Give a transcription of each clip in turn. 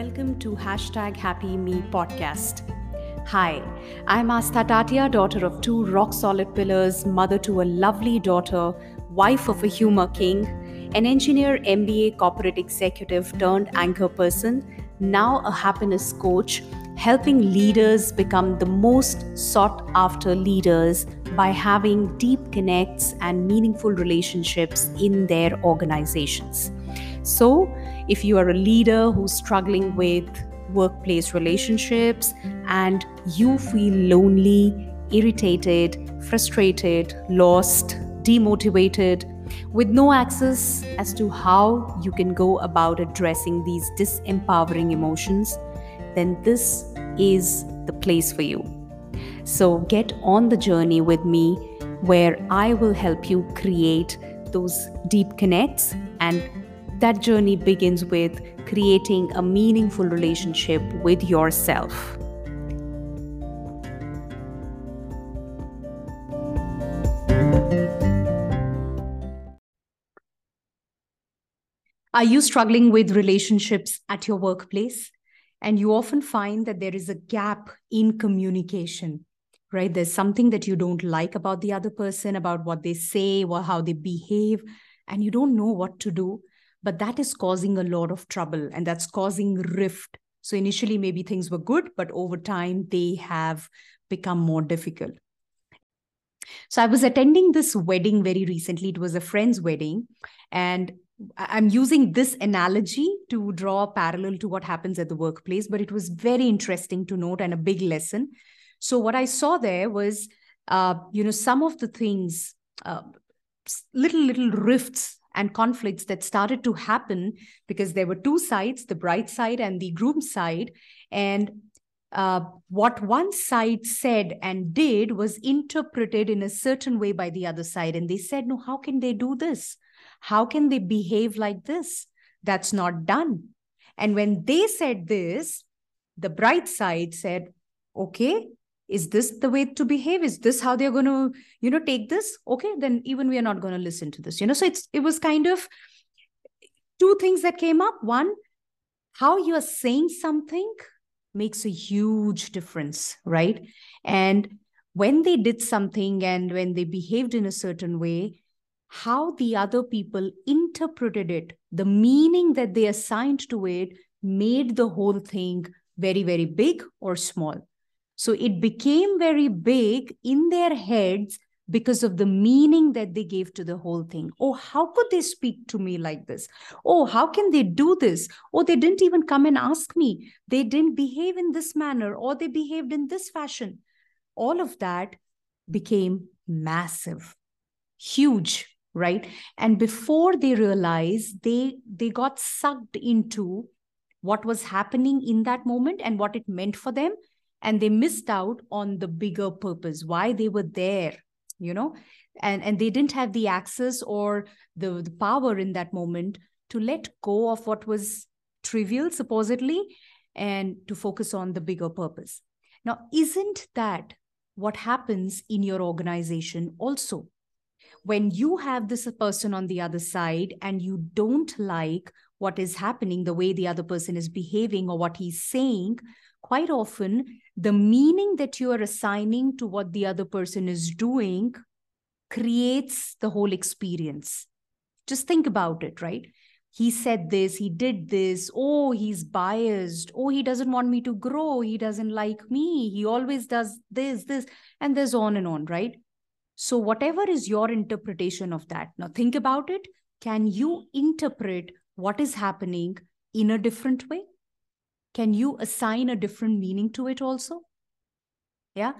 Welcome to Hashtag Happy Me podcast. Hi, I'm Astha Tatia, daughter of two rock solid pillars, mother to a lovely daughter, wife of a humor king, an engineer, MBA corporate executive turned anchor person, now a happiness coach, helping leaders become the most sought after leaders by having deep connects and meaningful relationships in their organizations. So, if you are a leader who's struggling with workplace relationships and you feel lonely, irritated, frustrated, lost, demotivated, with no access as to how you can go about addressing these disempowering emotions, then this is the place for you. So get on the journey with me where I will help you create those deep connects and that journey begins with creating a meaningful relationship with yourself. Are you struggling with relationships at your workplace? And you often find that there is a gap in communication, right? There's something that you don't like about the other person, about what they say or how they behave, and you don't know what to do but that is causing a lot of trouble and that's causing rift. So initially maybe things were good but over time they have become more difficult. So i was attending this wedding very recently. It was a friend's wedding and i'm using this analogy to draw a parallel to what happens at the workplace but it was very interesting to note and a big lesson. So what i saw there was uh, you know some of the things uh, little little rifts and conflicts that started to happen because there were two sides the bride side and the groom side. And uh, what one side said and did was interpreted in a certain way by the other side. And they said no how can they do this? How can they behave like this? That's not done. And when they said this the bride side said okay is this the way to behave? Is this how they're going to you know take this? Okay then even we are not going to listen to this you know? So it's it was kind of two things that came up. One how you are saying something makes a huge difference right? And when they did something and when they behaved in a certain way how the other people interpreted it the meaning that they assigned to it made the whole thing very very big or small so it became very big in their heads because of the meaning that they gave to the whole thing. Oh, how could they speak to me like this? Oh, how can they do this? Oh, they didn't even come and ask me. They didn't behave in this manner or they behaved in this fashion. All of that became massive, huge, right? And before they realized, they they got sucked into what was happening in that moment and what it meant for them and they missed out on the bigger purpose why they were there you know? And and they didn't have the access or the, the power in that moment to let go of what was trivial supposedly and to focus on the bigger purpose. Now isn't that what happens in your organization also? When you have this person on the other side and you don't like what is happening the way the other person is behaving or what he's saying quite often the meaning that you are assigning to what the other person is doing creates the whole experience. Just think about it, right? He said this, he did this. Oh, he's biased. Oh, he doesn't want me to grow. He doesn't like me. He always does this, this, and there's on and on, right? So, whatever is your interpretation of that, now think about it. Can you interpret what is happening in a different way? Can you assign a different meaning to it also? Yeah.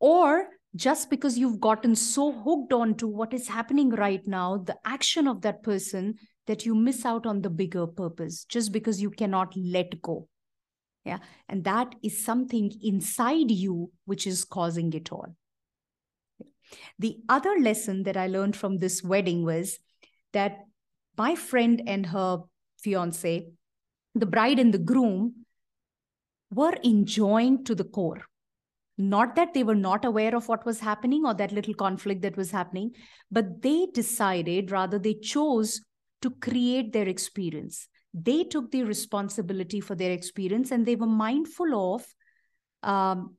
Or just because you've gotten so hooked on to what is happening right now, the action of that person, that you miss out on the bigger purpose just because you cannot let go. Yeah. And that is something inside you which is causing it all. The other lesson that I learned from this wedding was that my friend and her fiance, the bride and the groom, were enjoying to the core. Not that they were not aware of what was happening or that little conflict that was happening, but they decided, rather, they chose to create their experience. they took the responsibility for their experience and they were mindful of um,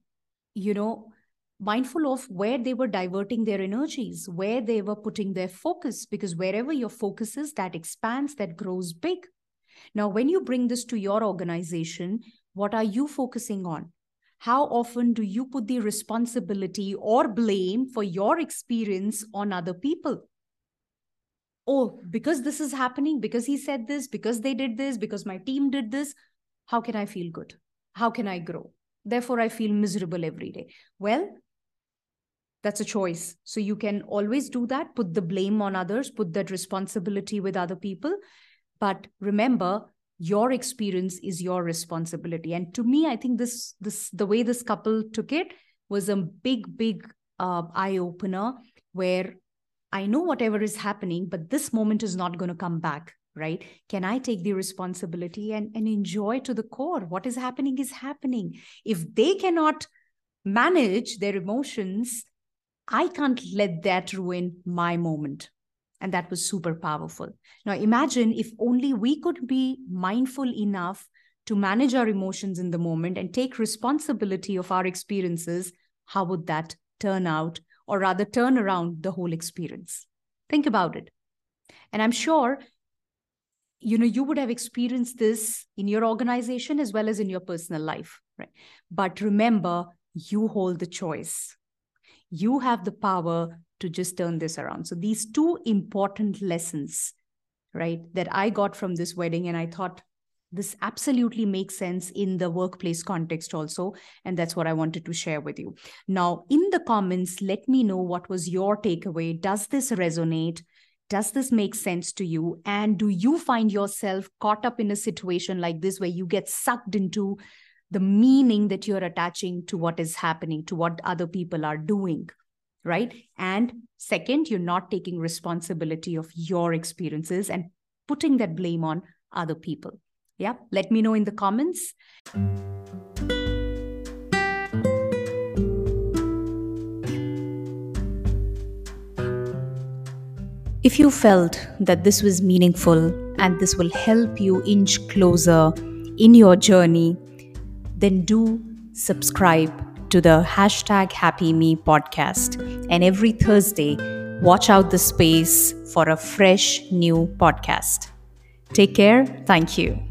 you know mindful of where they were diverting their energies where they were putting their focus because wherever your focus is that expands that grows big now when you bring this to your organization what are you focusing on how often do you put the responsibility or blame for your experience on other people oh, because this is happening, because he said this, because they did this, because my team did this, how can I feel good? How can I grow? Therefore, I feel miserable every day. Well, that's a choice. So you can always do that, put the blame on others, put that responsibility with other people. But remember, your experience is your responsibility. And to me, I think this this the way this couple took it was a big, big uh, eye opener where I know whatever is happening, but this moment is not going to come back, right? Can I take the responsibility and, and enjoy to the core? What is happening is happening. If they cannot manage their emotions, I can't let that ruin my moment. And that was super powerful. Now, imagine if only we could be mindful enough to manage our emotions in the moment and take responsibility of our experiences, how would that turn out or rather turn around the whole experience. Think about it. And I'm sure you know you would have experienced this in your organization as well as in your personal life right but remember you hold the choice you have the power to just turn this around. So these two important lessons right that i got from this wedding and i thought this absolutely makes sense in the workplace context also and that's what i wanted to share with you. Now in the comments let me know what was your takeaway. Does this resonate? Does this make sense to you? And do you find yourself caught up in a situation like this where you get sucked into the meaning that you're attaching to what is happening to what other people are doing right? And second you're not taking responsibility of your experiences and putting that blame on other people. Yeah, let me know in the comments. If you felt that this was meaningful and this will help you inch closer in your journey, then do subscribe to the hashtag Happy Me podcast. And every Thursday, watch out the space for a fresh new podcast. Take care. Thank you.